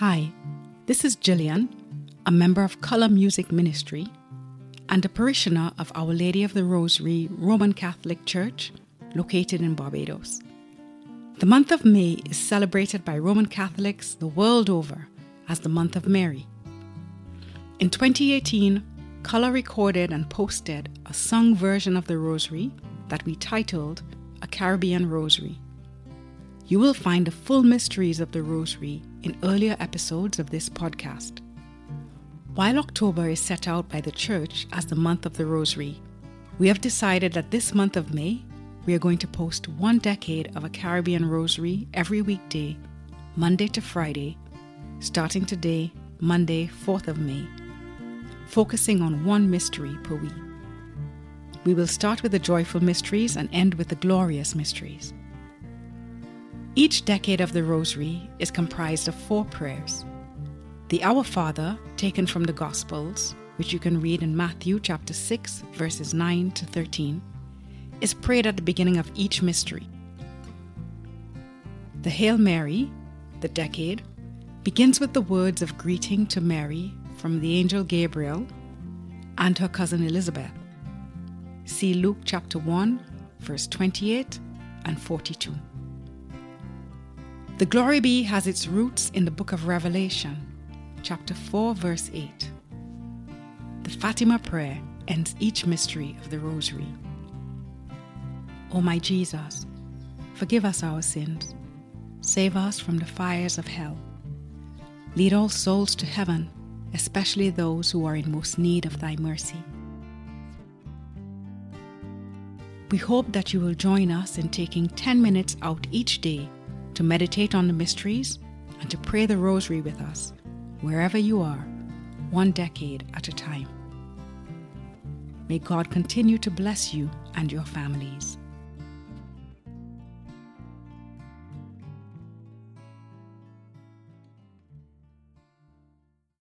Hi, this is Gillian, a member of Color Music Ministry and a parishioner of Our Lady of the Rosary Roman Catholic Church located in Barbados. The month of May is celebrated by Roman Catholics the world over as the month of Mary. In 2018, Color recorded and posted a sung version of the Rosary that we titled A Caribbean Rosary. You will find the full mysteries of the Rosary in earlier episodes of this podcast. While October is set out by the Church as the month of the Rosary, we have decided that this month of May, we are going to post one decade of a Caribbean Rosary every weekday, Monday to Friday, starting today, Monday, 4th of May, focusing on one mystery per week. We will start with the joyful mysteries and end with the glorious mysteries. Each decade of the Rosary is comprised of four prayers. The Our Father, taken from the Gospels, which you can read in Matthew chapter 6, verses 9 to 13, is prayed at the beginning of each mystery. The Hail Mary, the decade, begins with the words of greeting to Mary from the angel Gabriel and her cousin Elizabeth. See Luke chapter 1, verse 28 and 42. The Glory Be has its roots in the book of Revelation, chapter 4, verse 8. The Fatima prayer ends each mystery of the Rosary. O my Jesus, forgive us our sins, save us from the fires of hell. Lead all souls to heaven, especially those who are in most need of thy mercy. We hope that you will join us in taking 10 minutes out each day to meditate on the mysteries and to pray the rosary with us, wherever you are, one decade at a time. May God continue to bless you and your families.